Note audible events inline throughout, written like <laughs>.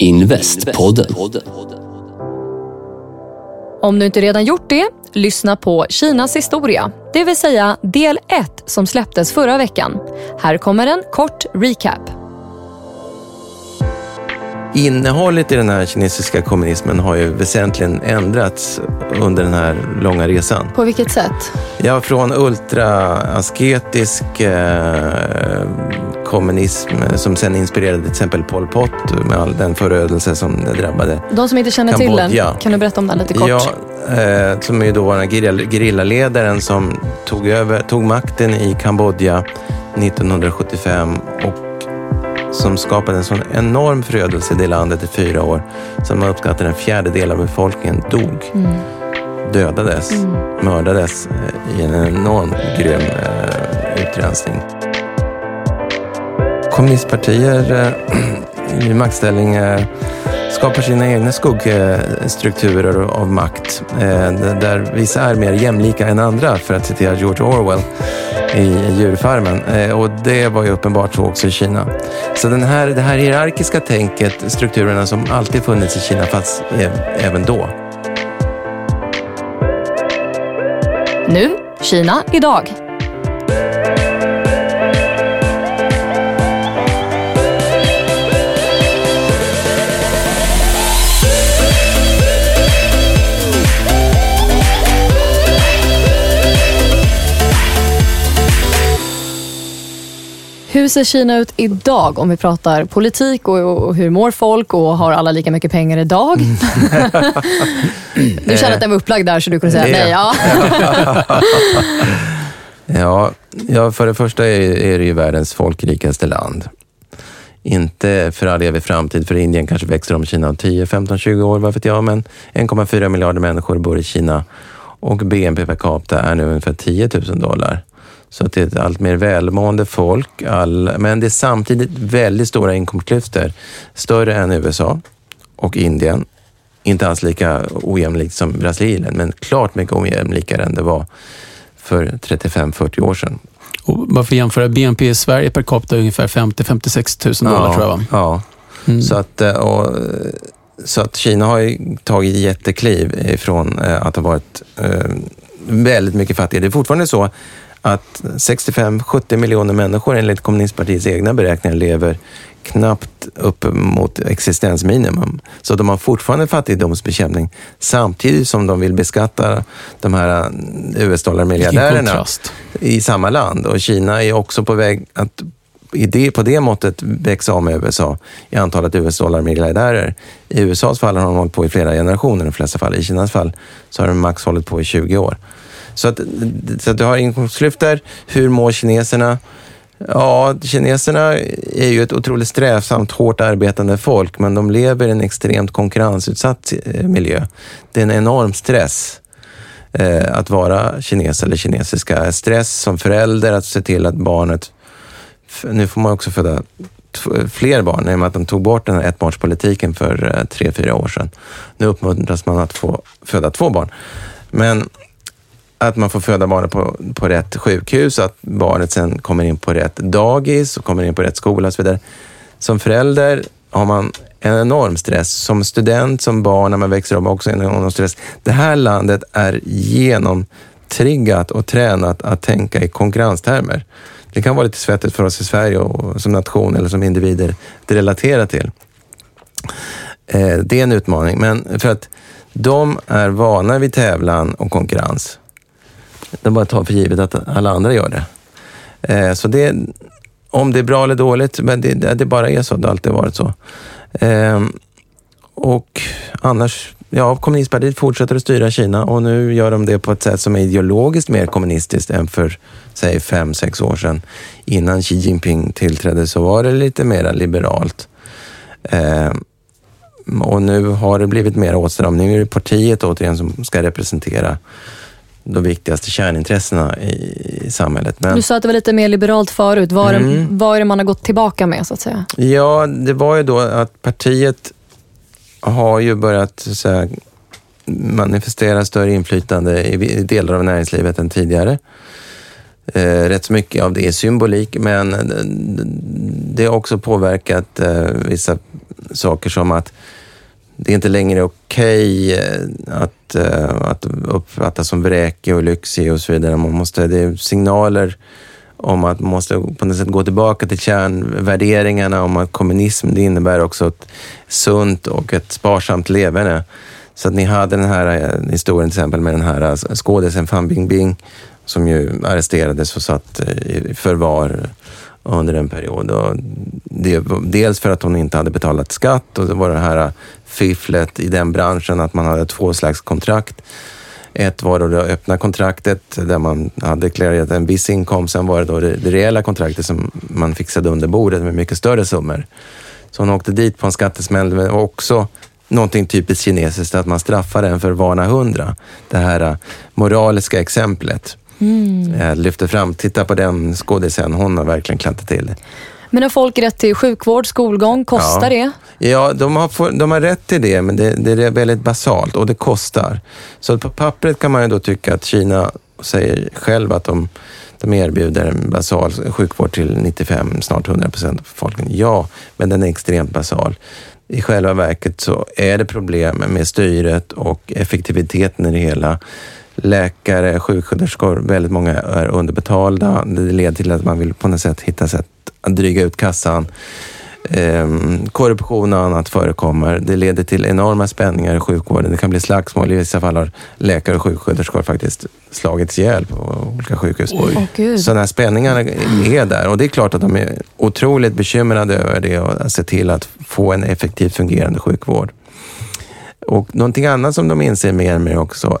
Investpodden. Om du inte redan gjort det, lyssna på Kinas historia, det vill säga del 1 som släpptes förra veckan. Här kommer en kort recap. Innehållet i den här kinesiska kommunismen har ju väsentligen ändrats under den här långa resan. På vilket sätt? Ja, från ultraasketisk eh, kommunism som sen inspirerade till exempel Pol Pot med all den förödelse som det drabbade De som inte känner till Kambodja. den, kan du berätta om den lite kort? Ja, eh, som är ju dåvarande gerill- gerillaledaren som tog, över, tog makten i Kambodja 1975 och som skapade en sån enorm förödelse i det landet i fyra år. Som man uppskattar en fjärdedel av befolkningen dog. Dödades, mördades eh, i en enorm grym eh, utrensning. Kommunistpartier eh, <clears throat> i maktställning eh, skapar sina egna skuggstrukturer av makt. Eh, där vissa är mer jämlika än andra, för att citera George Orwell i djurfarmen. Och det var ju uppenbart så också i Kina. Så den här, det här hierarkiska tänket, strukturerna som alltid funnits i Kina, fanns även då. Nu, Kina idag. Hur ser Kina ut idag om vi pratar politik och, och hur mår folk och har alla lika mycket pengar idag? <laughs> du kände att den var upplagd där så du kunde säga Det- nej. Ja. <laughs> Ja, ja, för det första är, är det ju världens folkrikaste land. Inte för all evig framtid, för Indien kanske växer om Kina om 10, 15, 20 år, vad vet jag, men 1,4 miljarder människor bor i Kina och BNP per capita är nu ungefär 10 000 dollar. Så att det är ett allt mer välmående folk, all, men det är samtidigt väldigt stora inkomstklyftor. Större än USA och Indien. Inte alls lika ojämlikt som Brasilien, men klart mycket ojämlikare än det var för 35-40 år sedan. Och bara för att jämföra, BNP i Sverige per capita är ungefär 50-56 000 dollar tror jag va? Ja, Mm. så, att, eh, och, så att Kina har ju tagit jättekliv ifrån eh, att ha varit eh, väldigt mycket fattiga. Det är fortfarande så att 65-70 miljoner människor enligt kommunistpartiets egna beräkningar lever knappt upp mot existensminimum. Så de har fortfarande fattigdomsbekämpning samtidigt som de vill beskatta de här eh, US-dollarmiljardärerna i samma land. Och Kina är också på väg att i det, på det måttet växa om med USA i antalet US-dollar-miljardärer. I USAs fall har de hållit på i flera generationer i de flesta fall. I Kinas fall så har de max hållit på i 20 år. Så att, så att du har inkomstklyftor. Hur mår kineserna? Ja, kineserna är ju ett otroligt strävsamt, hårt arbetande folk, men de lever i en extremt konkurrensutsatt eh, miljö. Det är en enorm stress eh, att vara kines eller kinesiska. Stress som förälder att se till att barnet... Nu får man också föda fler barn i och med att de tog bort den här ettbarnspolitiken för eh, tre, fyra år sedan. Nu uppmuntras man att få föda två barn. Men att man får föda barnet på, på rätt sjukhus, att barnet sen kommer in på rätt dagis och kommer in på rätt skola och så vidare. Som förälder har man en enorm stress. Som student, som barn, när man växer upp, också en enorm stress. Det här landet är genomtriggat och tränat att tänka i konkurrenstermer. det kan vara lite svettigt för oss i Sverige och som nation eller som individer att relatera till. Eh, det är en utmaning, men för att de är vana vid tävlan och konkurrens. De bara tar för givet att alla andra gör det. Eh, så det, om det är bra eller dåligt, men det, det bara är så. Det har alltid varit så. Eh, och annars, ja, kommunistpartiet fortsätter att styra Kina och nu gör de det på ett sätt som är ideologiskt mer kommunistiskt än för, säg, fem, sex år sedan. Innan Xi Jinping tillträdde så var det lite mer liberalt. Eh, och nu har det blivit mer åtstramning. Nu är det partiet återigen som ska representera de viktigaste kärnintressena i, samhället. Men... Du sa att det var lite mer liberalt förut. Vad, mm. är, vad är det man har gått tillbaka med så att säga? Ja, det var ju då att partiet har ju börjat säga, manifestera större inflytande i delar av näringslivet än tidigare. Eh, rätt så mycket av det är symbolik, men det har också påverkat eh, vissa saker som att det är inte längre okej okay att, eh, att uppfattas som vräkig och lyxig och så vidare. Man måste, det är signaler om att man måste på något sätt gå tillbaka till kärnvärderingarna om att kommunism det innebär också ett sunt och ett sparsamt leverne. Så att ni hade den här eh, historien till exempel med den här skådisen Fan Bingbing som ju arresterades och satt i förvar under en period. Och det, dels för att hon inte hade betalat skatt och det var det här äh, fifflet i den branschen att man hade två slags kontrakt. Ett var då det öppna kontraktet där man hade deklarerat en viss inkomst. Sen var det då det, det reella kontraktet som man fixade under bordet med mycket större summor. Så hon åkte dit på en skattesmäll, men också någonting typiskt kinesiskt, att man straffar en för vana hundra. Det här äh, moraliska exemplet. Mm. Lyfter fram, titta på den skådisen, hon har verkligen klantat till Men har folk rätt till sjukvård, skolgång? Kostar ja. det? Ja, de har, de har rätt till det, men det, det, är väldigt basalt och det kostar. Så på pappret kan man ju då tycka att Kina säger själv att de, de erbjuder en basal sjukvård till 95, snart 100 procent av befolkningen. Ja, men den är extremt basal. I själva verket så är det problem med styret och effektiviteten i det hela läkare, sjuksköterskor, väldigt många är underbetalda. Det leder till att man vill på något sätt hitta sätt att dryga ut kassan. Ehm, korruption och annat förekommer. Det leder till enorma spänningar i sjukvården. Det kan bli slagsmål. I vissa fall har läkare och sjuksköterskor faktiskt slagits ihjäl på olika sjukhus. Oh, så när spänningarna är där och det är klart att de är otroligt bekymrade över det och att se till att få en effektivt fungerande sjukvård. Och någonting annat som de inser mer och mer också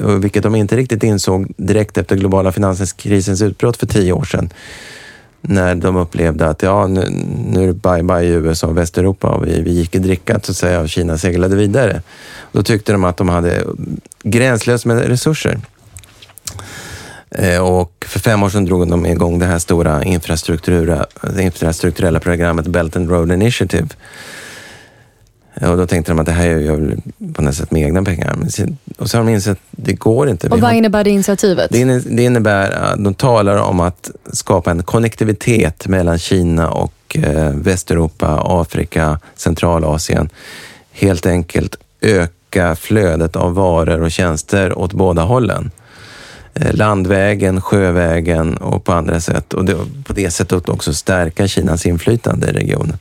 Eh, vilket de inte riktigt insåg direkt efter globala finanskrisens utbrott för tio år sedan. När de upplevde att ja, nu, nu är det bye-bye i USA och Västeuropa och vi, vi gick i drickat så att säga och Kina seglade vidare. Då tyckte de att de hade gränslöst med resurser. Eh, och för fem år sedan drog de igång det här stora infrastrukturella programmet Belt and Road Initiative och då tänkte de att det här gör jag på något sätt med egna pengar. Och så har de insett att det går inte. Och vad innebär det initiativet? Det innebär att de talar om att skapa en konnektivitet mellan Kina och eh, Västeuropa, Afrika, Centralasien. Helt enkelt öka flödet av varor och tjänster åt båda hållen. Eh, landvägen, sjövägen och på andra sätt. Och på det sättet också stärka Kinas inflytande i regionen.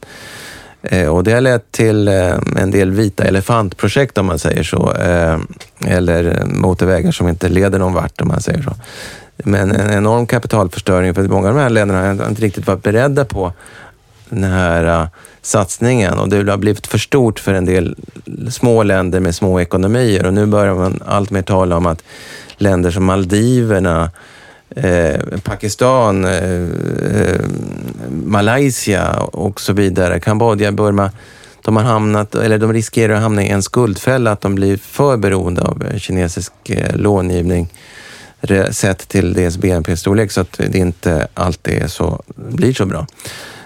Eh, och det har lett till eh, en del vita elefantprojekt om man säger så. Eh, eller motorvägar som inte leder någon vart om man säger så. Men en enorm kapitalförstöring för många av de här länderna har inte riktigt varit beredda på den här satsningen och det har blivit för stort för en del små länder med små ekonomier och nu börjar man allt mer tala om att länder som Maldiverna Eh, Pakistan, eh, eh, Malaysia och så vidare, Kambodja, Burma, de har hamnat, eller de riskerar att hamna i en skuldfälla, att de blir för beroende av kinesisk eh, långivning sett till deras BNP-storlek så att det inte alltid är så, blir så bra.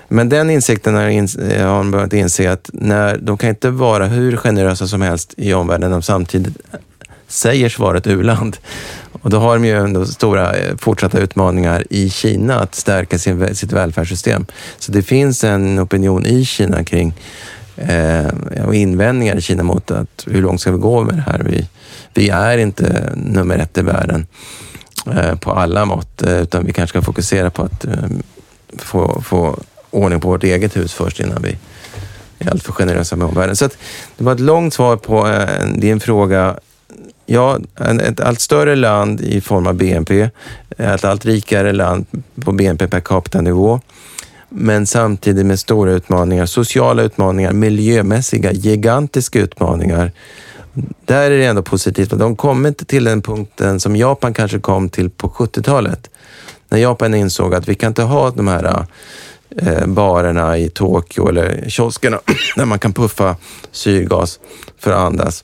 Men den insikten har, eh, de har börjat inse att när, de kan inte vara hur generösa som helst i omvärlden de samtidigt säger svaret u-land. Och då har de ju ändå stora eh, fortsatta utmaningar i Kina att stärka sin, sitt välfärdssystem. Så det finns en opinion i Kina kring eh, och invändningar i Kina mot att hur långt ska vi gå med det här? Vi, vi är inte nummer ett i världen. eh, på alla mått, eh, utan vi kanske ska fokusera på att eh, få, få ordning på vårt eget hus först innan vi är alltför generösa med omvärlden. Så att, det var ett långt svar på eh, din fråga. Ja, ett allt större land i form av BNP, ett allt rikare land på BNP per capita-nivå, men samtidigt med stora utmaningar, sociala utmaningar, miljömässiga, gigantiska utmaningar. Där är det ändå positivt att de kommer inte till den punkten som Japan kanske kom till på 70-talet. När Japan insåg att vi kan inte ha de här eh, barerna i Tokyo eller kioskerna <clears throat> där man kan puffa syrgas för att andas.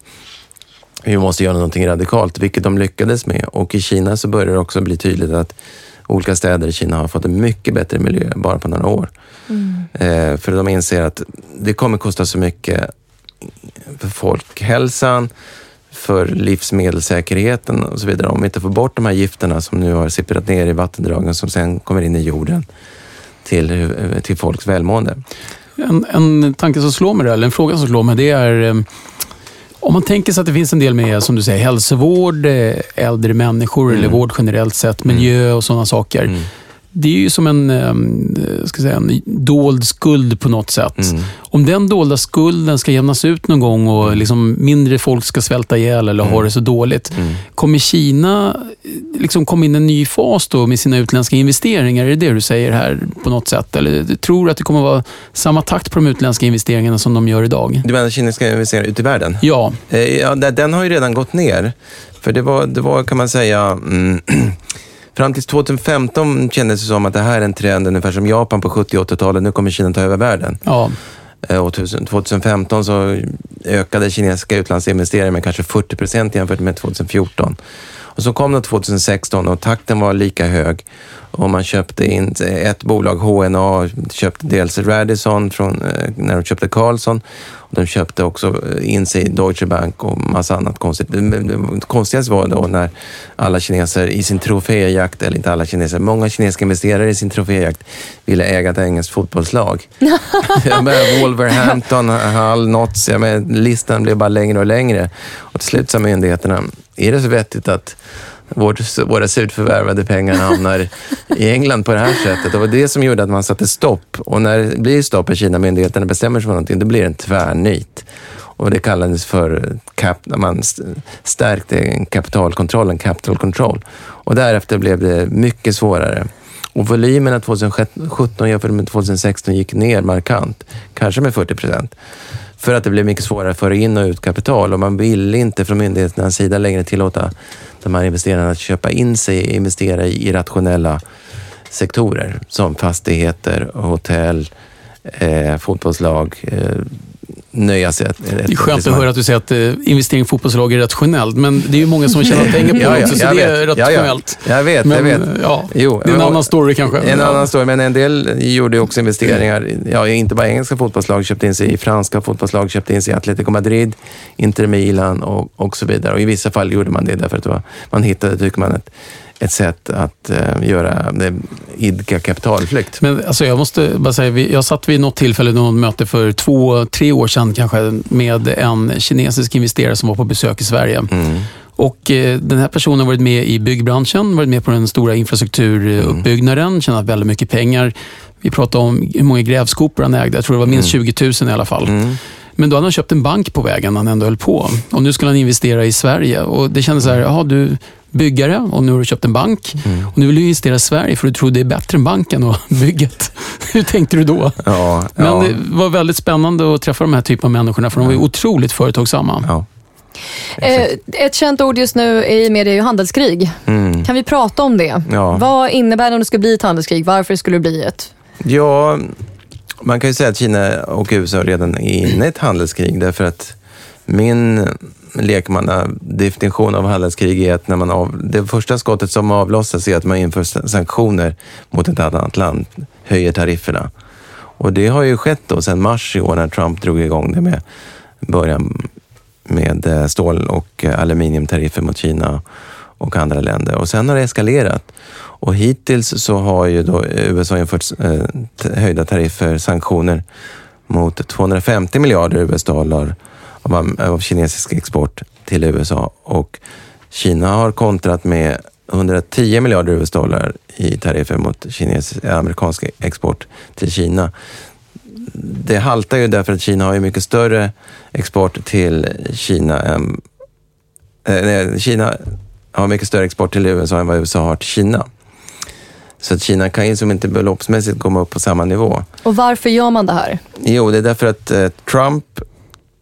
Vi måste göra någonting radikalt, vilket de lyckades med. Och i Kina så börjar det också bli tydligt att olika städer i Kina har fått en mycket bättre miljö bara på några år. Eh, för de inser att det kommer kosta så mycket för folkhälsan, för livsmedelssäkerheten och så vidare. Om vi inte får bort de här gifterna som nu har sipprat ner i vattendragen som sen kommer in i jorden till, eh, till folks välmående. En, en tanke som slår mig, där, eller en fråga som slår mig, det är eh, om man tänker sig att det finns en del med, som du säger, hälsovård, eh, äldre människor eller vård generellt sett, miljö och sådana saker. Mm. Det är ju som en, eh, ska säga, en dold skuld på något sätt. Mm. Om den dolda skulden ska jämnas ut någon gång och liksom mindre folk ska svälta ihjäl eller ha det så dåligt. Mm. Kommer Kina eh, liksom komma in i en ny fas då med sina utländska investeringar? Är det det du säger här på något sätt? Eller tror du att det kommer vara samma takt på de utländska investeringarna som de gör idag? Du menar kinesiska investeringar ute i världen? Ja, Eh, Ja, den den har ju redan gått ner. För det var, det var kan man säga, mm, <clears throat> fram till 2015 kändes det som att det här är en trend ungefär som Japan på 70 80-talet. Nu kommer Kina ta över världen. ja. Eh, Och 2000 2015 så ökade kinesiska utlandsinvesteringar med kanske 40 procent jämfört med 2014. Och så kom det 2016 och takten var lika hög. Och man köpte in ett bolag, HNA, köpte dels Radisson från, eh, när de köpte Carlson. Och de köpte också eh, in sig i Deutsche Bank och massa annat konstigt. Det, konstigaste var då när alla kineser i sin troféjakt, eller inte alla kineser, många kinesiska investerare i sin troféjakt ville äga ett engelskt fotbollslag. <laughs> Wolverhampton, Hull, Notts, listan blev bara längre och längre. Och till slut sa myndigheterna, är det så vettigt att vårt, våra surt förvärvade pengar hamnar i England på det här sättet? Det var det som gjorde att man satte stopp. Och när det blir stopp i Kina, myndigheterna bestämmer sig för någonting, då blir det en tvärnit. Och det kallades för kap, när man stärkte kapitalkontrollen, capital control. Och därefter blev det mycket svårare. Och volymerna 2017 jämfört med 2016 gick ner markant, kanske med 40 procent. För att det blev mycket svårare att föra in och ut kapital. Och man ville inte från myndigheternas sida längre tillåta de här investerarna att köpa in sig och investera i irrationella sektorer som fastigheter, hotell, eh, fotbollslag, eh, nöja sig. Det är skönt att höra att du säger att eh, investering i fotbollslag är rationellt, men det är ju många som tjänar <laughs> pengar på det också, så det är vet. Ja, ja. rationellt. Jag vet, Men, jag vet. Ja, Jo, det är en men- annan story kanske. En annan story, men en del gjorde också investeringar. Ja, inte bara engelska fotbollslag köpte in sig i franska fotbollslag, köpte in sig i Atletico Madrid, Inter Milan och, och så vidare. Och I vissa fall gjorde man det därför att var, man hittade, tycker man, ett, ett sätt att eh, göra, idka kapitalflykt. Men alltså jag måste bara säga, jag satt vid något tillfälle, något möte för två, tre år sedan kanske, med en kinesisk investerare som var på besök i Sverige. Mm. Och eh, Den här personen har varit med i byggbranschen, varit med på den stora infrastrukturuppbyggnaden, tjänat väldigt mycket pengar. Vi pratade om hur många grävskopor han ägde. Jag tror det var minst 20 000 i alla fall. Mm. Men då hade han köpt en bank på vägen när han ändå höll på. Och nu skulle han investera i Sverige. Och Det kändes så här, jaha du byggare och nu har du köpt en bank. Mm. Och nu vill du investera i Sverige för du tror det är bättre än banken och <laughs> bygget. <laughs> Hur tänkte du då? Ja, Men ja, det var väldigt spännande att träffa de här typen av människorna för de var ju otroligt företagsamma. ja. Eh, ett känt ord just nu i media är ju handelskrig. Mm. Kan vi prata om det? Ja. Vad innebär det om det ska bli ett handelskrig? Varför skulle det bli ett? Ja, man kan ju säga att Kina och USA redan är inne i ett handelskrig därför att min lekmannadefinition eh, av handelskrig är att när man av, det första skottet som avlossas är att man inför sanktioner mot ett annat land, höjer tarifferna. Och det har ju skett då sedan mars i år när Trump drog igång det med början med eh, stål och eh, aluminiumtariffer mot Kina och andra länder. Och sen har det eskalerat. Och hittills så har ju då USA infört höjda tariffer, sanktioner mot 250 miljarder US-dollar av, kinesisk export till USA. Och Kina har kontrat med 110 miljarder US-dollar i tariffer mot kinesisk, amerikansk export till Kina. Det haltar ju därför att Kina har ju mycket större export till Kina än... Eh, nej, Kina har mycket större export till USA än vad USA har till Kina. Så att Kina kan ju som inte beloppsmässigt komma upp på samma nivå. Och varför gör man det här? Jo, det är därför att eh, Trump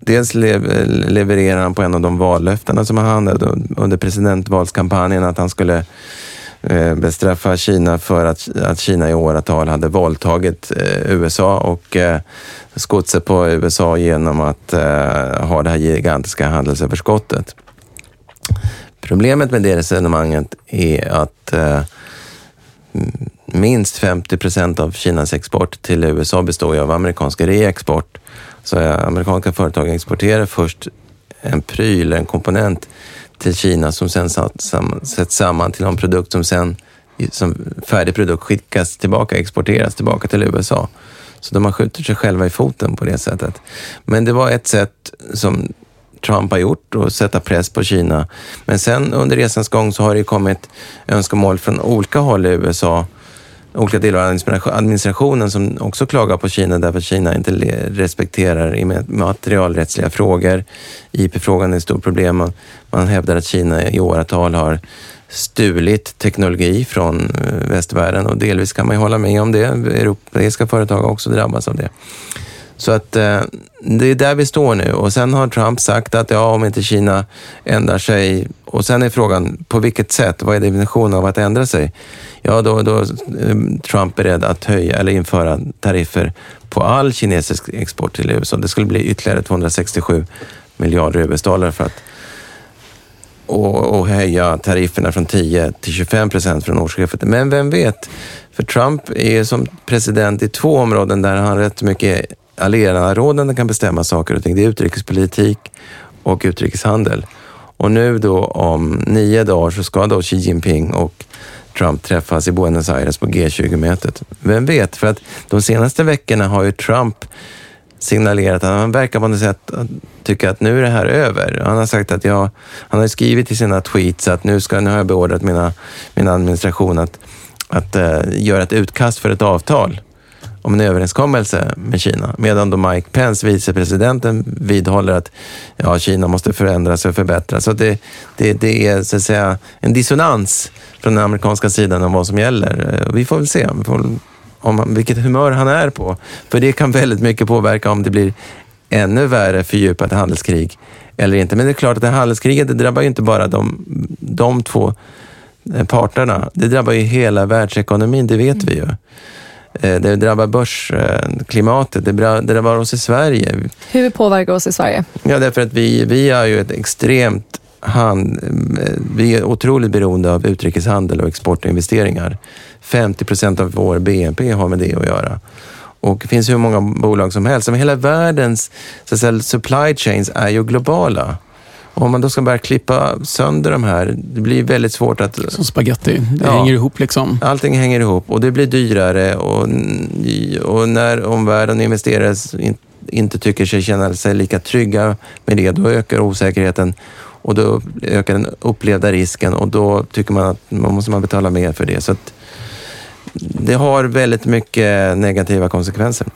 Dels levererar han på en av de vallöftena som han hade under presidentvalskampanjen, att han skulle eh, bestraffa Kina för att, att Kina i åratal hade våldtagit eh, USA och eh, skott sig på USA genom att eh, ha det här gigantiska handelsöverskottet. Problemet med det resonemanget är att eh, minst 50 procent av Kinas export till USA består av amerikansk reexport. Så amerikanska företag exporterar först en pryl, en komponent till Kina som sen sätts samman till en produkt som sen som färdig produkt skickas tillbaka, exporteras tillbaka till USA. Så de har skjutit sig själva i foten på det sättet. Men det var ett sätt som Trump har gjort och sätta press på Kina. Men sen under resans gång så har det kommit önskemål från olika håll i USA olika delar av administrationen som också klagar på Kina därför att Kina inte respekterar immaterialrättsliga frågor. IP-frågan är ett stort problem. Man, man hävdar att Kina i åratal har stulit teknologi från eh, västvärlden och delvis kan man ju hålla med om det. Europeiska företag har också drabbats av det. Så att eh, det är där vi står nu och sen har Trump sagt att ja, om inte Kina ändrar sig och sen är frågan på vilket sätt, vad är definitionen av att ändra sig? Ja, då, då eh, är Trump beredd att höja eller införa tariffer på all kinesisk export till USA. Det skulle bli ytterligare 267 miljarder US-dollar för att och, och höja tarifferna från 10 till 25 procent från årsskiftet. Men vem vet? För Trump är som president i två områden där han rätt mycket allierade kan bestämma saker och ting. Det är utrikespolitik och utrikeshandel. Och nu då om nio dagar så ska då Xi Jinping och Trump träffas i Buenos Aires på G20-mötet. Vem vet? För att de senaste veckorna har ju Trump signalerat att han verkar på något sätt tycka att nu är det här över. Han har sagt att jag, han har skrivit i sina tweets att nu, ska, nu har jag beordrat mina, min administration att, att uh, göra ett utkast för ett avtal om en överenskommelse med Kina. Medan då Mike Pence, vicepresidenten, vidhåller att ja, Kina måste förändras och förbättras. Så det, det, det är så att säga en dissonans från den amerikanska sidan om vad som gäller. Eh, vi får väl se vi får, om, vilket humör han är på. För det kan väldigt mycket påverka om det blir ännu värre fördjupat handelskrig eller inte. Men det är klart att det handelskriget det drabbar ju inte bara de, de två eh, parterna. Det drabbar ju hela världsekonomin, det vet vi ju. Eh, det drabbar börsklimatet, det drabbar oss i Sverige. Hur påverkar oss i Sverige? Ja, därför att vi, vi är ju ett extremt hand, eh, vi är otroligt beroende av utrikeshandel och exportinvesteringar. 50 procent av vår BNP har med det att göra. Och det finns hur många bolag som helst. Men hela världens så säga, supply chains är ju globala. Om man då ska börja klippa sönder de här, det blir väldigt svårt att... Som spaghetti, det ja, hänger ihop liksom. Allting hänger ihop och det blir dyrare och, och när omvärlden investerare inte tycker sig känna sig lika trygga med det, då ökar osäkerheten och då ökar den upplevda risken och då tycker man att man måste man betala mer för det. Så att, det har väldigt mycket negativa konsekvenser.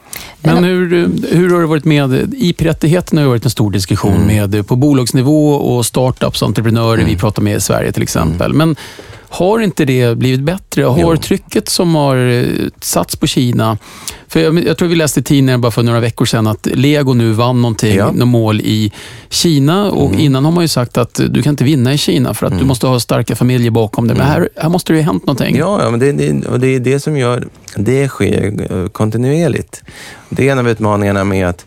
Men hur, hur har det varit med IP-rättigheterna? har varit en stor diskussion mm. med på bolagsnivå och startups och entreprenörer mm. vi pratar med i Sverige till exempel. Mm. Men har inte det blivit bättre? Har jo. trycket som har eh, satts på Kina... För jag, jag tror vi läste i tidningen bara för några veckor sedan att Lego nu vann någonting, ja. något mål i Kina. Och mm. Innan har man ju sagt att du kan inte vinna i Kina för att mm. du måste ha starka familjer bakom dig. Men mm. här, här måste det ju ha hänt någonting. Ja, ja men det, det, och det är det som gör det sker eh, kontinuerligt. Det är en av utmaningarna med att,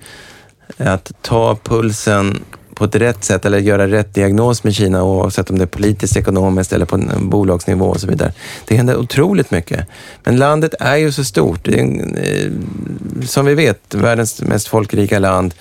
att ta pulsen på ett rätt sätt eller göra rätt diagnos med Kina oavsett om det är politiskt, ekonomiskt eller på bolagsnivå och så vidare. Det händer otroligt mycket. Men landet är ju så stort. Det är, eh, som vi vet, världens mest folkrika land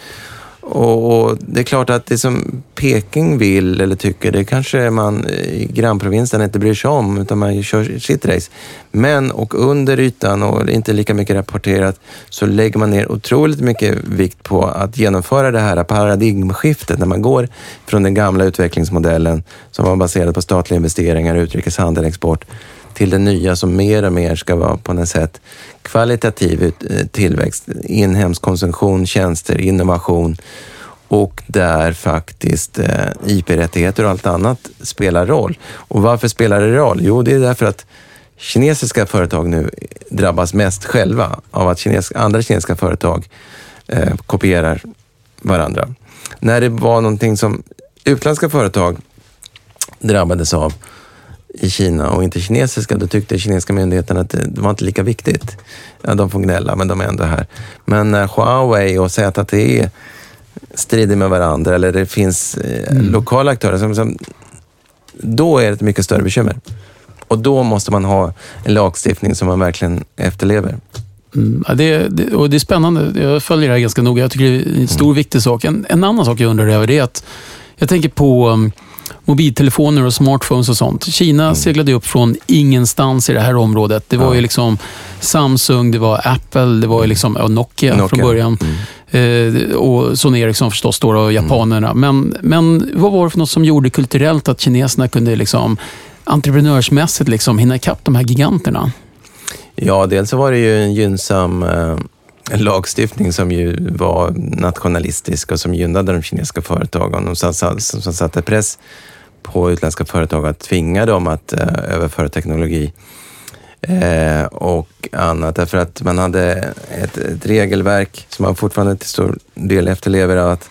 och, och, Det är klart att det som Peking vill eller tycker, det kanske man i grannprovinsen inte bryr sig om, utan man kör sitt race. Men, och under ytan och inte lika mycket rapporterat, så lägger man ner otroligt mycket vikt på att genomföra det här paradigmskiftet, när man går från den gamla utvecklingsmodellen som var baserad på statliga investeringar, utrikeshandel, export, till det nya som mer och mer ska vara på något sätt kvalitativ eh, tillväxt, inhemsk konsumtion, tjänster, innovation och där faktiskt eh, IP-rättigheter och allt annat spelar roll. Och varför spelar det roll? Jo, det är därför att kinesiska företag nu drabbas mest själva av att kinesiska, andra kinesiska företag eh, kopierar varandra. När det var någonting som utländska företag drabbades av i Kina och inte kinesiska, då tyckte kinesiska myndigheterna att det var inte lika viktigt. Ja, de får gnälla, men de är ändå här. Men när Huawei och ZTE strider med varandra eller det finns eh, mm. lokala aktörer, som, som, då är det ett mycket större bekymmer. Och då måste man ha en lagstiftning som man verkligen efterlever. Mm, det, det, och det är spännande. Jag följer det här ganska noga. Jag tycker det är en stor, mm. viktig sak. En, en, annan sak jag undrar över är att jag tänker på um, mobiltelefoner och smartphones och sånt. Kina mm. seglade upp från ingenstans i det här området. Det var ja. ju liksom Samsung, det var Apple, det var ju liksom, ja, Nokia, Nokia, från början. Mm. Eh, och Sony Ericsson förstås då, och japanerna. Mm. Men, men vad var det för något som gjorde kulturellt att kineserna kunde liksom, entreprenörsmässigt liksom, hinna ikapp de här giganterna? Ja, dels så var det ju en gynnsam eh, lagstiftning som ju var nationalistisk och som gynnade de kinesiska företagen och som, som satte press på utländska företag att tvinga dem att eh, överföra teknologi eh, och annat. Därför att man hade ett, ett, regelverk som man fortfarande till stor del efterlever av att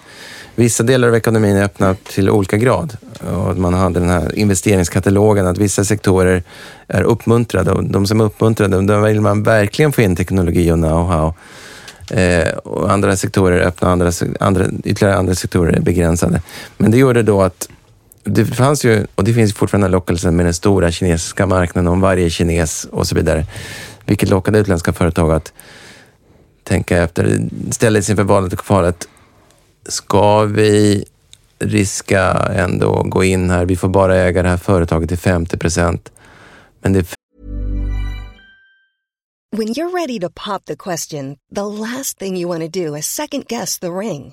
vissa delar av ekonomin är öppna till olika grad. Och man hade den här investeringskatalogen, att vissa sektorer är uppmuntrade och de som är uppmuntrade, då vill man verkligen få in teknologi och know-how. Eh, och andra sektorer är öppna, andra, andra, ytterligare andra sektorer är begränsade. Men det gjorde då att det fanns ju, och det finns fortfarande lockelsen med den stora kinesiska marknaden om varje kines och så vidare, vilket lockade utländska företag att tänka efter, ställa sig inför valet och kvalet. Ska vi riska ändå gå in här? Vi får bara äga det här företaget till 50 procent. Men det When you're ready to pop the question, the last thing you want to do is second guess the ring.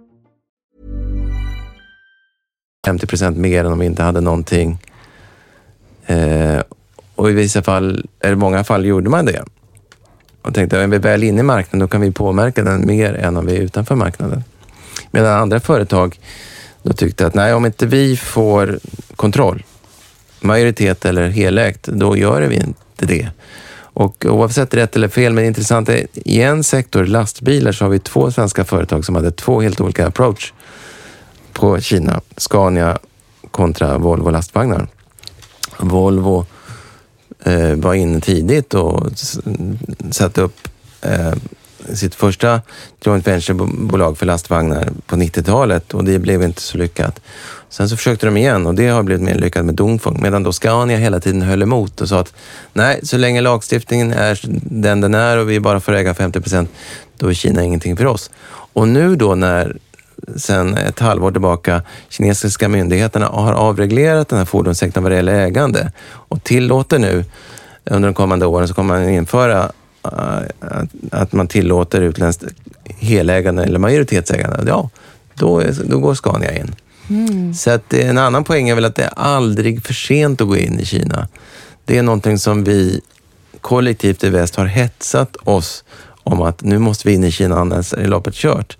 50 procent mer än om vi inte hade någonting. Eh, Och i vissa fall, eller många fall, gjorde man det. Och tänkte, är vi väl inne i marknaden, då kan vi påverka den mer än om vi är utanför marknaden. Medan andra företag då tyckte att, nej, om inte vi får kontroll, majoritet eller helägt, då gör vi inte det. Och oavsett rätt eller fel, men intressant är, i en sektor, lastbilar, så har vi två svenska företag som hade två helt olika approach på Kina. Scania kontra Volvo lastvagnar. Volvo eh, var inne tidigt och satte upp eh, sitt första joint venture-bolag för lastvagnar på 90-talet och det blev inte så lyckat. Sen så försökte de igen och det har blivit mer lyckat med Dongfeng. Medan då Scania hela tiden höll emot och sa att nej, så länge lagstiftningen är den den är och vi bara får äga 50 procent, då är Kina ingenting för oss. Och nu då när sen ett halvår tillbaka kinesiska myndigheterna har avreglerat den här fordonssektorn vad det gäller ägande och tillåter nu under de kommande åren så kommer man införa uh, att man tillåter utländskt helägande eller majoritetsägande. Ja, då, då går Scania in. Mm. Så att en annan poäng är väl att det är aldrig för sent att gå in i Kina. Det är någonting som vi kollektivt i väst har hetsat oss om att nu måste vi in i Kina annars är loppet kört.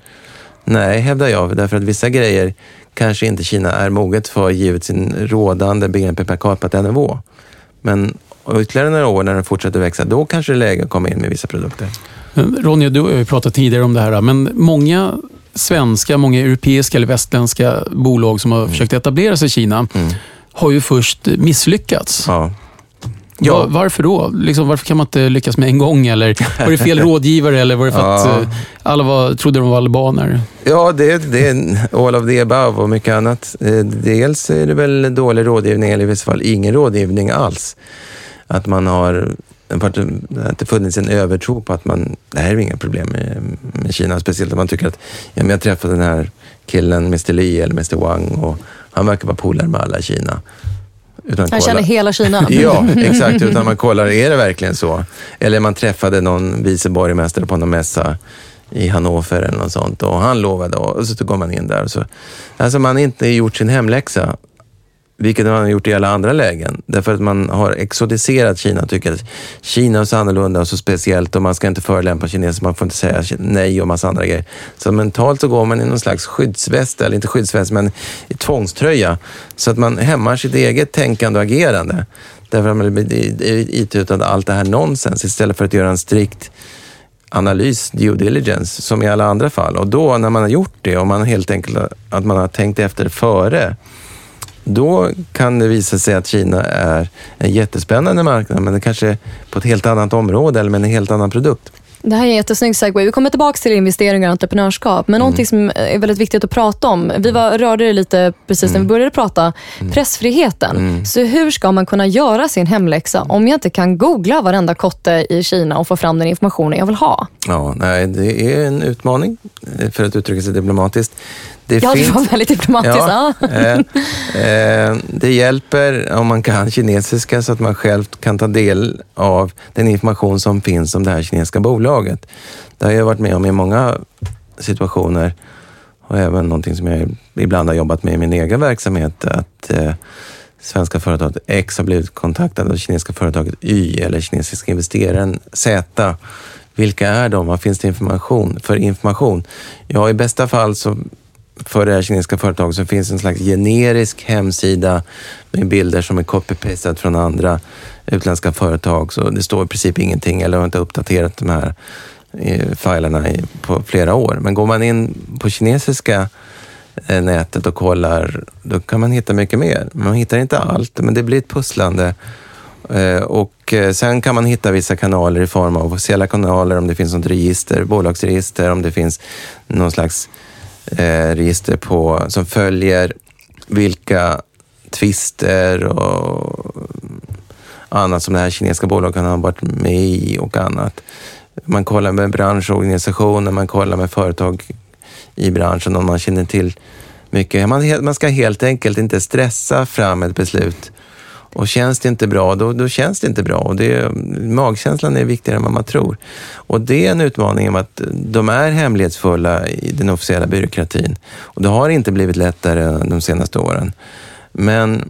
Nej, hävdar jag, därför att vissa grejer kanske inte Kina är moget för givet sin rådande BNP per capita-nivå. Men ytterligare några år när den fortsätter växa, då kanske det är läge att komma in med vissa produkter. Ronja, du har ju pratat tidigare om det här, men många svenska, många europeiska eller västländska bolag som har mm. försökt etablera sig i Kina mm. har ju först misslyckats. Ja. Ja. Var, varför då? Liksom, varför kan man inte lyckas med en gång? Eller var det fel <laughs> rådgivare eller var det för att ja. Eh, alla var, trodde de var albaner? Ja, det, det är all of the above och mycket annat. Eh, dels är det väl dålig rådgivning eller i vissa fall ingen rådgivning alls. Att man har att det funnits en övertro på att man, det här är inga problem med, med Kina. Speciellt om man tycker att, ja, men jag träffade den här killen, Mr Li eller Mr Wang och han verkar vara polare med alla i Kina. Utan han känner hela Kina. <laughs> ja, exakt. Utan man kollar, är det verkligen så? Eller man träffade någon vice borgmästare på någon mässa i Hannover eller något sånt och han lovade och så går man in där. Och så. Alltså man har inte gjort sin hemläxa. Vilket man har gjort i alla andra lägen. Därför att man har exotiserat Kina och tycker att Kina är så annorlunda och så speciellt och man ska inte förelämpa kineser, man får inte säga nej och massa andra grejer. Så mentalt så går man i någon slags skyddsväst, eller inte skyddsväst, men i tvångströja. Så att man hämmar sitt eget tänkande och agerande. Därför att man blir itutad allt det här nonsens istället för att göra en strikt analys, due diligence, som i alla andra fall. Och då när man har gjort det och man helt enkelt att man har tänkt efter före då kan det visa sig att Kina är en jättespännande marknad, men det kanske är på ett helt annat område eller med en helt annan produkt. Det här är en jättesnygg segway. Vi kommer tillbaka till investeringar och entreprenörskap. Men mm. någonting som är väldigt viktigt att prata om. Vi var, rörde det lite precis mm. när vi mm. började prata. Mm. Pressfriheten. Mm. Så hur ska man kunna göra sin hemläxa om jag inte kan googla varenda kotte i Kina och få fram den informationen jag vill ha? Ja, nej, det är en utmaning, för att uttrycka sig diplomatiskt. Det ja, finns... det var väldigt diplomatiskt. Ja, eh, eh, det hjälper om man kan kinesiska så att man själv kan ta del av den information som finns om det här kinesiska bolaget. Det har jag varit med om i många situationer och även någonting som jag ibland har jobbat med i min egen verksamhet. Att eh, svenska företaget X har blivit kontaktade av kinesiska företaget Y eller kinesiska investeraren Z. Vilka är de? Vad finns det information för information? Ja, i bästa fall så för det här kinesiska företaget så finns en slags generisk hemsida med bilder som är copy-pastade från andra utländska företag. Så det står i princip ingenting eller har inte uppdaterat de här eh, filerna på flera år. Men går man in på kinesiska eh, nätet och kollar, då kan man hitta mycket mer. Man hittar inte allt, men det blir ett pusslande. Eh, och sen kan man hitta vissa kanaler i form av officiella kanaler, om det finns något register, bolagsregister, om det finns någon slags eh, register på, som följer vilka tvister och annat som det här kinesiska bolaget kan ha varit med i och annat. Man kollar med branschorganisationer, man kollar med företag i branschen om man känner till mycket. Man, man ska helt enkelt inte stressa fram ett beslut och känns det inte bra, då, då känns det inte bra. Och det, magkänslan är viktigare än vad man tror. Och det är en utmaning om att de är hemlighetsfulla i den officiella byråkratin. Och det har inte blivit lättare de senaste åren. Men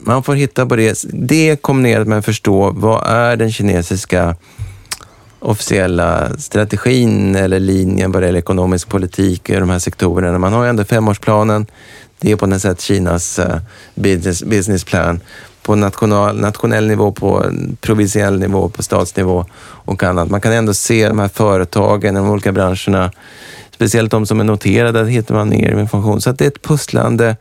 man får hitta på det. Det kombinerat med att förstå vad är den kinesiska officiella strategin eller linjen vad det gäller ekonomisk politik i de här sektorerna. Man har ju ändå femårsplanen. Det är på något sätt Kinas eh, business, business plan på national, nationell nivå, på provinsiell nivå, på statsnivå och annat. Man kan ändå se de här företagen, de olika branscherna, speciellt de som är noterade, där hittar man mer information. Så det är ett pusslande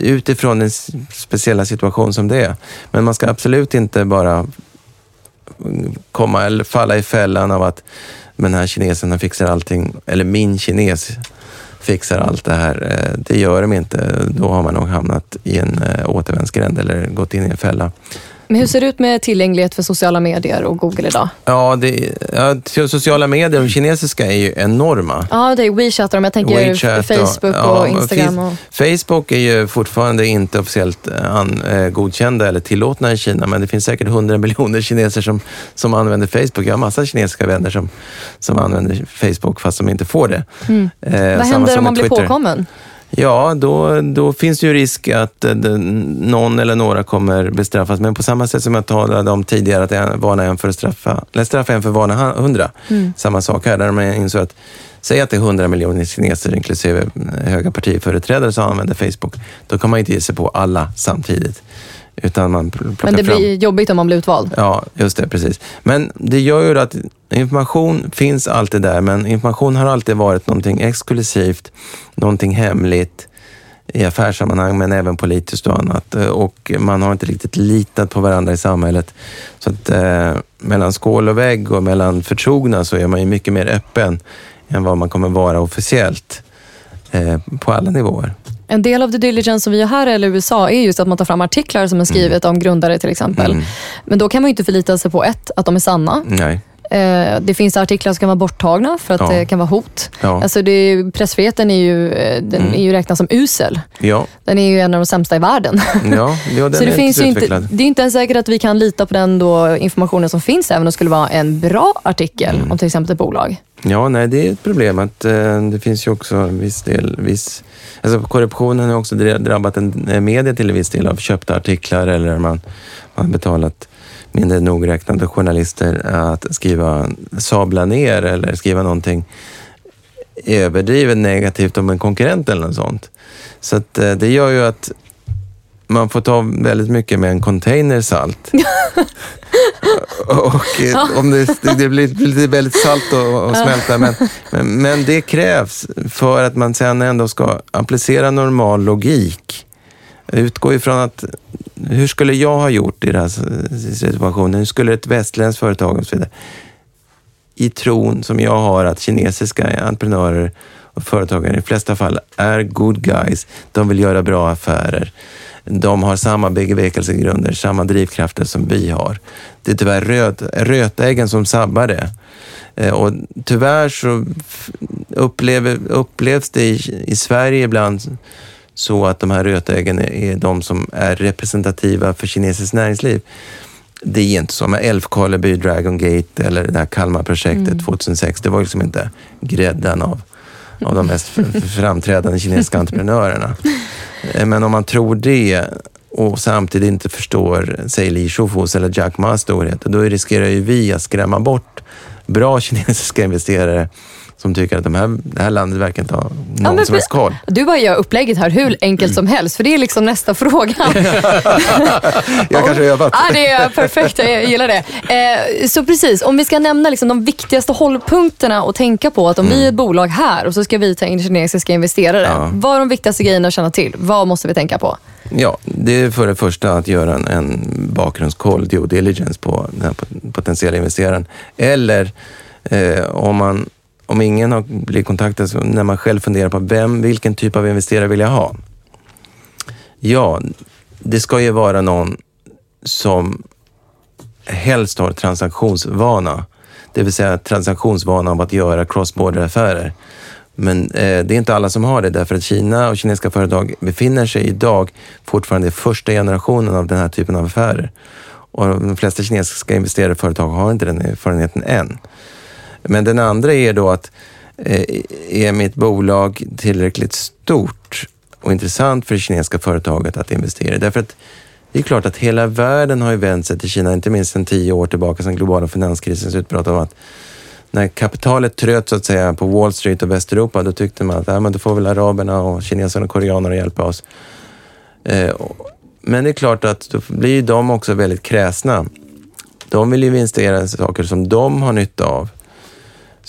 utifrån den speciella situation som det är. Men man ska absolut inte bara komma eller falla i fällan av att den här kinesen fixar allting, eller min kines fixar allt det här. Eh, det gör de inte. Då har man nog hamnat i en eh, återvändsgränd eller gått in i en fälla. Men hur ser det ut med tillgänglighet för sociala medier och Google idag? Ja, det, ja, so- sociala medier, de kinesiska, är ju enorma. Ja, det är WeChat och jag tänker WeChat Facebook och, ja, Instagram. Och... Facebook är ju fortfarande inte officiellt eh, an, eh, godkända eller tillåtna i Kina, men det finns säkert 100 <laughs> miljoner kineser som, som använder Facebook. Jag har massa kinesiska vänner som, som använder Facebook fast de inte får det. Eh, Mm. Vad samma händer om man blir Twitter. påkommen? Ja, då, då finns det ju risk att eh, någon eller några kommer bestraffas. Men på samma sätt som jag talade om tidigare, att en- varna en för att straffa, eller straffa en för att varna hundra. Samma sak här, där man insåg att Säg att det är 100 miljoner kineser, inklusive eh, höga partiföreträdare, som använder Facebook. Då kan man inte ge sig på alla samtidigt. Utan man Men det fram... blir jobbigt om man blir utvald. Ja, just det, precis. Men det gör ju att information finns alltid där, men information har alltid varit någonting exklusivt, någonting hemligt i affärssammanhang, men även politiskt och annat. Eh, Och man har inte riktigt litat på varandra i samhället. Så att eh, mellan skål och vägg och mellan förtrogna så är man ju mycket mer öppen än vad man kommer vara officiellt eh, på alla nivåer. En del av the diligence som vi gör här eller i USA är just att man tar fram artiklar som är skrivet om grundare till exempel. Mm. Men då kan man ju inte förlita sig på ett, att de är sanna. Nej. Eh, det finns artiklar som kan vara borttagna för att Ja. det kan vara hot. Ja. Alltså det pressfriheten är ju, eh, den Mm. är ju räknad som usel. Ja, Den är ju en av de sämsta i världen. ja, <laughs> ja Så det, finns inte det är inte ens säkert att vi kan lita på den då informationen som finns, även om det skulle vara en bra artikel Mm. om till exempel ett bolag. Ja, nej, det är ett problem att eh, det finns ju också en viss del, viss, alltså korruptionen har också dra- drabbat en, eh, media till en viss del av köpta artiklar eller man, man har betalat mindre nogräknade journalister att skriva, sabla ner eller skriva någonting överdrivet negativt om en konkurrent eller något sånt. Så att, eh, det gör ju att man får ta väldigt mycket med en container salt. <laughs> och eh, om det, det blir lite väldigt salt att, att smälta, men, men, men det krävs för att man sen ändå ska applicera normal logik utgår ifrån att, hur skulle jag ha gjort i den här situationen? Hur skulle ett västländskt företag och så vidare? I tron som jag har att kinesiska entreprenörer och företagare i de flesta fall är good guys. De vill göra bra affärer. De har samma bevekelsegrunder, samma drivkrafter som vi har. Det är tyvärr röt, rötäggen som sabbar det. Eh, och tyvärr så upplever, upplevs det i, i Sverige ibland så att de här rötäggen är, de som är representativa för kinesiskt näringsliv. Det är inte som med Älvkarleby, Dragon Gate eller det här Kalmarprojektet 2006. Det var liksom inte gräddan av, av de mest framträdande kinesiska <laughs> entreprenörerna. Eh, Men om man tror det och samtidigt inte förstår, säg Li Shufus eller Jack Mas storhet, då riskerar ju vi att skrämma bort bra kinesiska <laughs> investerare som tycker att de här, det här landet verkar inte ha någon men som helst koll. Du bara gör upplägget här hur enkelt som helst, för det är liksom nästa fråga. <laughs> Jag kanske har övat. Ja, det är perfekt. Jag gillar det. Eh, så precis, om vi ska nämna liksom de viktigaste hållpunkterna och tänka på att om vi är ett bolag här och så ska vi ta in kinesiska investerare. Mm. Ja. Vad är de viktigaste grejerna att känna till? Vad måste vi tänka på? Ja, det är för det första att göra en, en bakgrundskoll, due diligence på den här pot- potentiella investeraren. Eller eh, om, man, om ingen har blivit kontaktad, så när man själv funderar på vem, vilken typ av investerare vill jag ha? Ja, det ska ju vara någon som helst har transaktionsvana. Det vill säga transaktionsvana av att göra cross-border-affärer. Men eh, det är inte alla som har det därför att Kina och kinesiska företag befinner sig idag fortfarande i första generationen av den här typen av affärer. Och de flesta kinesiska investerare och företag har inte den erfarenheten än. Men den andra är då att eh, är mitt bolag tillräckligt stort och intressant för det kinesiska företaget att investera i? Därför att det är klart att hela världen har ju vänt sig till Kina, inte minst sedan tio år tillbaka, sedan globala finanskrisens utbrott av att när kapitalet tröt så att säga på Wall Street och Västeuropa, då tyckte man att ja, men då får väl araberna och kineserna och koreanerna hjälpa oss. Eh, men det är klart att då blir ju de också väldigt kräsna. De vill ju investera i saker som de har nytta av.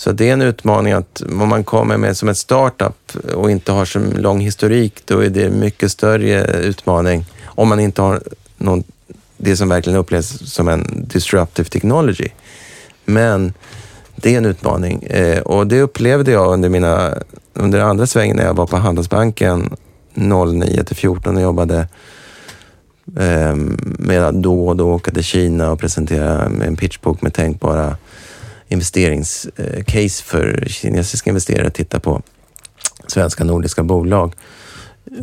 Så det är en utmaning att om man kommer med som ett startup och inte har så lång historik, då är det en mycket större utmaning om man inte har någon, det som verkligen upplevs som en disruptive technology. Men det är en utmaning eh, och det upplevde jag under mina under andra svängen när jag var på Handelsbanken 09 till 14 och jobbade ehm, med att då och då åka till Kina och presentera en pitchbok med tänkbara investeringscase för kinesiska investerare att titta på svenska nordiska bolag.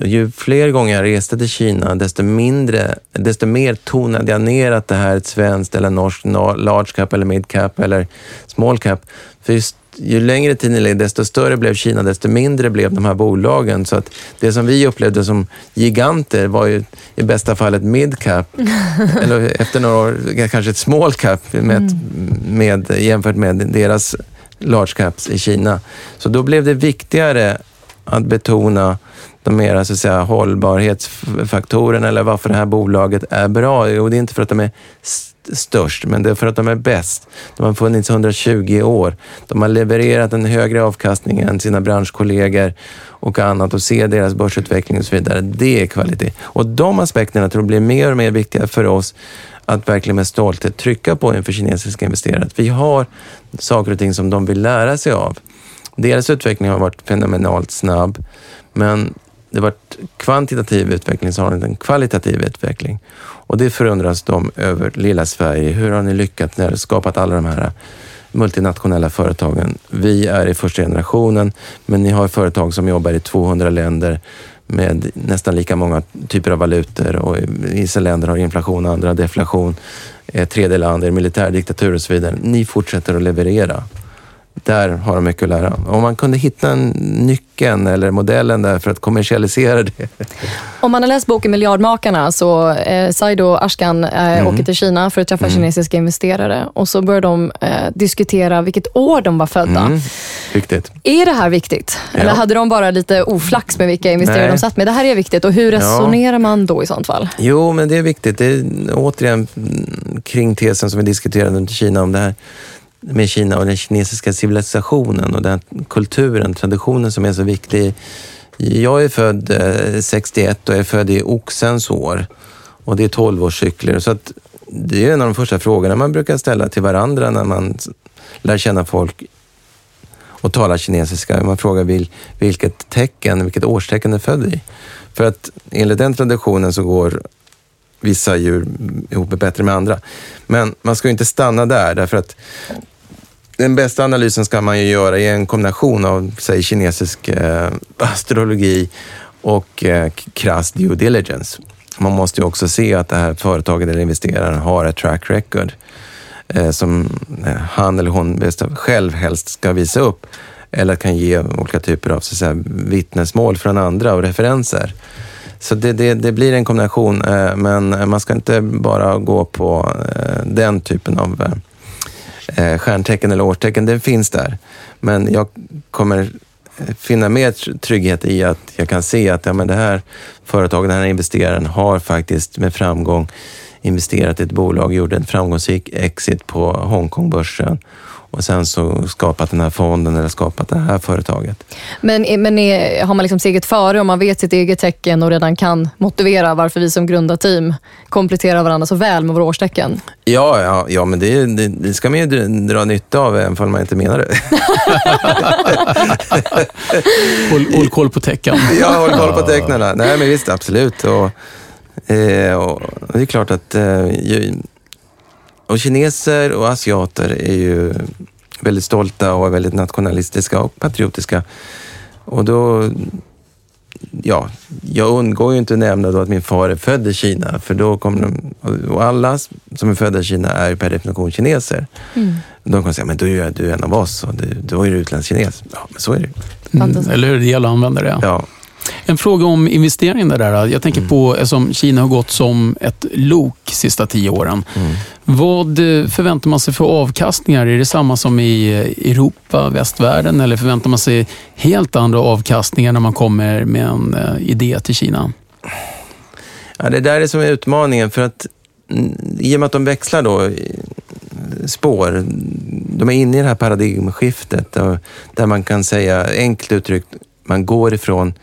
Ju fler gånger jag reste till Kina, desto, mindre, desto mer tonade jag ner att det här är ett svenskt eller norskt large cap eller mid cap eller small cap. För just ju längre tiden led, desto större blev Kina, desto mindre blev de här bolagen. Så att det som vi upplevde som giganter var ju i bästa fall ett mid cap, <laughs> eller efter några år kanske ett small cap med, med, jämfört med deras large caps i Kina. Så då blev det viktigare att betona de mera så att säga, hållbarhetsfaktorerna eller varför det här bolaget är bra. Jo, det är inte för att de är störst, men det är för att de är bäst. De har funnits 120 år. De har levererat en högre avkastning än sina branschkollegor och annat och se deras börsutveckling och så vidare. Det är kvalitet. Och de aspekterna tror jag blir mer och mer viktiga för oss att verkligen med stolthet trycka på inför kinesiska investerare. Att vi har saker och ting som de vill lära sig av. Deras utveckling har varit fenomenalt snabb, men det varit kvantitativ utveckling så har ni en kvalitativ utveckling. Och det förundras de över lilla Sverige. Hur har ni lyckats? Ni har skapat alla de här multinationella företagen. Vi är i första generationen, men ni har företag som jobbar i 200 länder med nästan lika många typer av valutor och vissa länder har inflation, andra deflation. Tredje land är militärdiktatur och så vidare. Ni fortsätter att leverera där har de mycket att lära. Om man kunde hitta en nyckeln eller modellen där för att kommersialisera det. Om man har läst boken Miljardmakarna så eh, Saido Ashkan eh, mm. åker till Kina för att träffa mm. kinesiska investerare och så börjar de eh, diskutera vilket år de var födda. Mm. Viktigt. Är det här viktigt? Ja. Eller hade de bara lite oflax med vilka investerare Nej. de satt med? Det här är viktigt och hur resonerar ja. man då i sånt fall? Jo, men det är viktigt. Det är återigen kring tesen som vi diskuterade i Kina om det här med Kina och den kinesiska civilisationen och den kulturen, traditionen som är så viktig. Jag är född eh, 61 och är född i oxens år och det är 12-årscykler. Så att det är en av de första frågorna man brukar ställa till varandra när man lär känna folk och talar kinesiska. Man frågar vil, vilket tecken, vilket årstecken är född i. För att enligt den traditionen så går vissa djur ihop bättre med andra. Men man ska ju inte stanna där, därför att den bästa analysen ska man ju göra i en kombination av säg, kinesisk eh, astrologi och eh, krass due diligence. Man måste ju också se att det här företaget eller investeraren har ett track record eh, som eh, han eller hon själv helst ska visa upp eller kan ge olika typer av så att säga, vittnesmål från andra och referenser. Så det, det, det blir en kombination, eh, men man ska inte bara gå på eh, den typen av eh, stjärntecken eller årstecken. Det finns där. Men jag kommer finna mer trygghet i att jag kan se att ja, men det här företaget, den här investeraren har faktiskt med framgång investerat i ett bolag, gjorde en framgångsrik exit på Hongkongbörsen och sen så skapat den här fonden eller skapat det här företaget. Men, men är, har man liksom steget före om man vet sitt eget tecken och redan kan motivera varför vi som grundarteam kompletterar varandra så väl med våra årstecken? Ja, ja, ja men det, det, det ska man ju dra nytta av även om man inte menar det. <laughs> håll, håll koll på tecken. <laughs> ja, håll koll på tecknen. Nej, men visst, absolut. Och, eh, och det är klart att eh, och kineser och asiater är ju väldigt stolta och väldigt nationalistiska och patriotiska. Och då, ja, jag undgår ju inte att nämna då att min far är född i Kina, för då kommer de, och alla som är födda i Kina är per definition kineser. Mm. De kommer säga, men du är du en av oss och du, då är du utländsk kines. Ja, men så är det ju. Mm, eller hur? Det gäller att använda det. Ja. En fråga om investeringar där. Jag tänker mm. på, eftersom Kina har gått som ett lok de sista tio åren. Mm. Vad eh, förväntar man sig för avkastningar? Är det samma som i eh, Europa, västvärlden eller förväntar man sig helt andra avkastningar när man kommer med en eh, idé till Kina? Ja, det där är som är utmaningen för att mm, i och med att de växlar då spår, de är inne i det här paradigmskiftet där man kan säga enkelt uttryckt, man går ifrån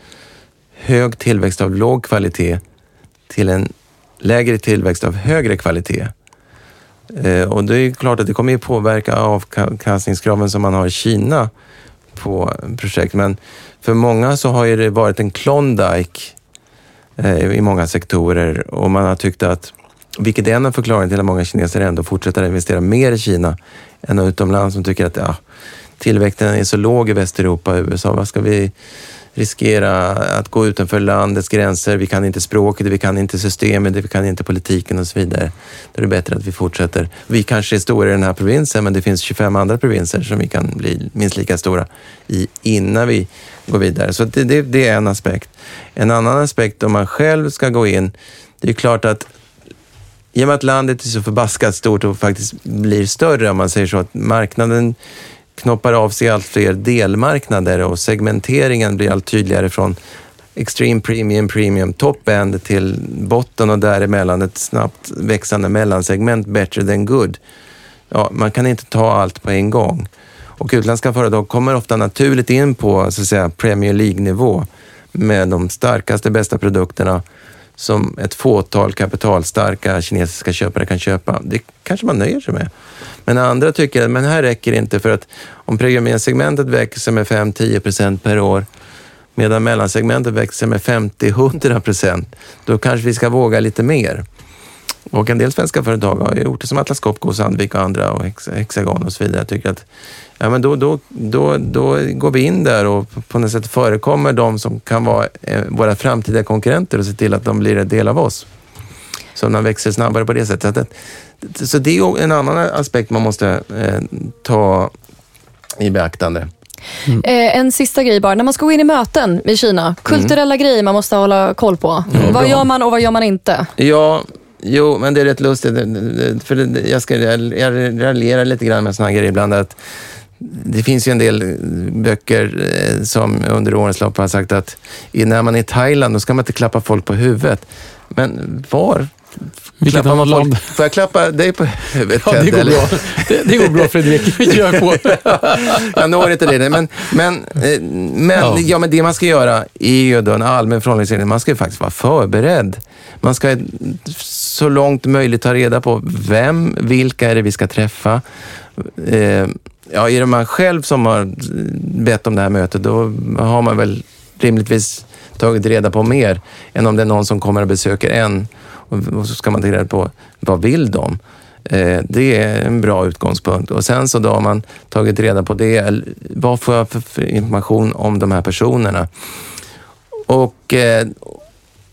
hög tillväxt av låg kvalitet till en lägre tillväxt av högre kvalitet. Eh, och det är klart att det kommer att påverka avkastningskraven som man har i Kina på projekt. Men för många så har ju det varit en Klondike eh, i många sektorer och man har tyckt att, vilket är en av förklaringarna till att många kineser ändå fortsätter att investera mer i Kina än utomlands som tycker att ja, tillväxten är så låg i Västeuropa och USA. Vad ska vi riskera att gå utanför landets gränser? Vi kan inte språket, vi kan inte systemet, vi kan inte politiken och så vidare. Då är det bättre att vi fortsätter. Vi kanske är stora i den här provinsen, men det finns 25 andra provinser som vi kan bli minst lika stora i innan vi går vidare. Så det, det, det är en aspekt. En annan aspekt om man själv ska gå in, det är klart att i och med att landet är så förbaskat stort och faktiskt blir större, om man säger så, att marknaden knoppar av sig allt fler delmarknader och segmenteringen blir allt tydligare från extreme premium, premium, top-end till botten och däremellan ett snabbt växande mellansegment, better than good. Ja, man kan inte ta allt på en gång. Och utländska företag kommer ofta naturligt in på så att säga, Premier League-nivå med de starkaste, bästa produkterna som ett fåtal kapitalstarka kinesiska köpare kan köpa. Det kanske man nöjer sig med. Men andra tycker att men här räcker inte för att om programmeringssegmentet växer med 5-10 procent per år medan mellansegmentet växer med 50-100 procent, då kanske vi ska våga lite mer. Och en del svenska företag har gjort det som Atlas Copco, Sandvik och andra och Hexagon och så vidare. Jag tycker att ja, men då, då, då, då går vi in där och på något sätt förekommer de som kan vara eh, våra framtida konkurrenter och se till att de blir en del av oss. Så de växer snabbare på det sättet. Så det är en annan aspekt man måste eh, ta i beaktande. Mm. Eh, en sista grej bara. När man ska gå in i möten i Kina, kulturella mm. grejer man måste hålla koll på. Mm. Vad gör man och vad gör man inte? Ja, Jo, men det är rätt lustigt. För jag, ska, jag raljerar lite grann med här grejer ibland. Att det finns ju en del böcker eh, som under årens lopp har sagt att när man är i Thailand då ska man inte klappa folk på huvudet. Men var vilket annat land? Får jag klappa dig på huvudet, Ja, det går eller? bra. Det, det, går bra, Fredrik. Kör på. <laughs> jag når inte det. Men, men, eh, men, ja. ja. men det man ska göra är ju då en allmän förhållningsregel. Man ska ju faktiskt vara förberedd. Man ska så långt möjligt ta reda på vem, vilka är det vi ska träffa. Eh, ja, är det man själv som har bett om det här mötet, då har man väl rimligtvis tagit reda på mer än om det är någon som kommer och besöker en och så ska man ta reda på vad vill de? Eh, det är en bra utgångspunkt. Och sen så då har man tagit reda på det. Vad får jag för information om de här personerna? Och, eh,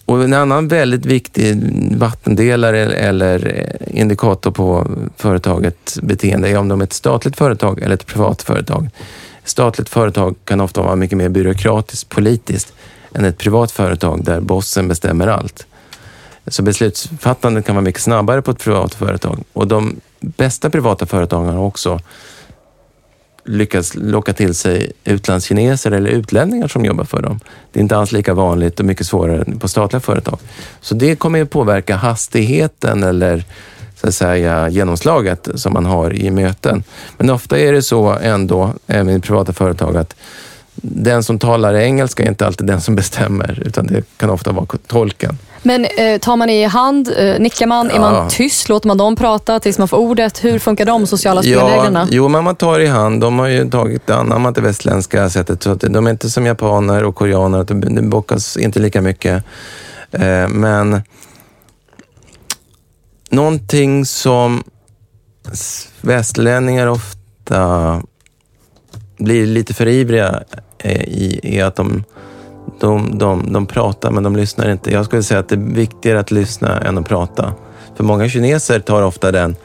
och en annan väldigt viktig vattendelare eller indikator på företagets beteende är om de är ett statligt företag eller ett privat företag. Statligt företag kan ofta vara mycket mer byråkratiskt politiskt än ett privat företag där bossen bestämmer allt. Så beslutsfattandet kan vara mycket snabbare på ett privat företag. Och de bästa privata företagen har också lyckats locka till sig utlandskineser eller utlänningar som jobbar för dem. Det är inte alls lika vanligt och mycket svårare på statliga företag. Så det kommer att påverka hastigheten eller så att säga, genomslaget som man har i möten. Men ofta är det så ändå, även i privata företag, att den som talar engelska är inte alltid den som bestämmer, utan det kan ofta vara tolken. Men eh, tar man i hand, eh, nickar man, ja. är man tyst, låter man dem prata tills man får ordet? Hur funkar de sociala spelreglerna? Ja, jo, men man tar i hand. De har ju tagit anammat det västländska sättet. Så att de är inte som japaner och koreaner, det bockas inte lika mycket. Eh, men någonting som västlänningar ofta blir lite för ivriga eh, i är att de, de, de, de pratar men de lyssnar inte. Jag skulle säga att det är viktigare att lyssna än att prata. För många kineser tar ofta den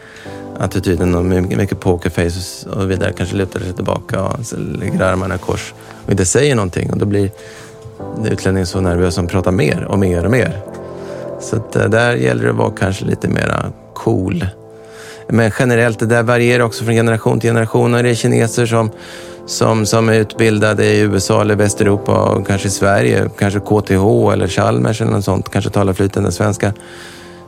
attityden och mycket pokerface och vidare. Kanske lutar sig tillbaka och lägger armarna i kors och inte säger någonting. Och då blir utlänningen så nervös som pratar mer och mer och mer. Så eh, där gäller det att vara kanske lite mera cool. Men generellt, det där varierar också från generation till generation. Och det är kineser som som, som är utbildade i USA eller Västeuropa och kanske i Sverige, kanske KTH eller Chalmers eller något sånt, kanske talar flytande svenska.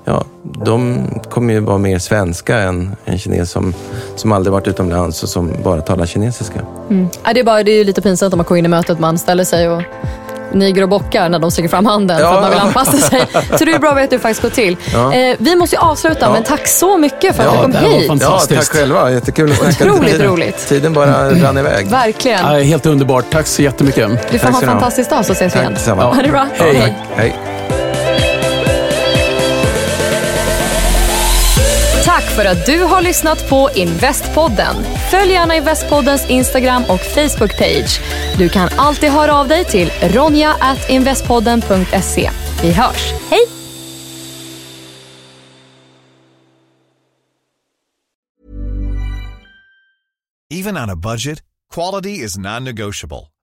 Ja, de kommer ju vara mer svenska än en kines som, som aldrig varit utomlands och som bara talar kinesiska. Mm. Ja, det, är bara, det är lite pinsamt om man kommer in i mötet, man ställer sig och niger och bockar när de sträcker fram handen för Ja. att man vill anpassa sig. <laughs> Så det är bra att veta hur det faktiskt går till. Ja. Eh, vi måste ju avsluta, men tack så mycket för att Ja, du kom det här var hit. fantastiskt. Ja, tack Fantastiskt. själva. Jättekul att snacka. Otroligt Tiden- roligt. Tiden bara rann iväg. Verkligen. Ja, helt underbart. Tack så jättemycket. Du får Tack ha en fantastisk dag så ses vi igen. Ha det bra. Hej. Hej. För att du har lyssnat på Investpodden. Följ gärna Investpoddens Instagram och Facebook-page. Du kan alltid höra av dig till ronja.investpodden.se. Vi hörs. Hej! Even on a budget, quality is non-negotiable.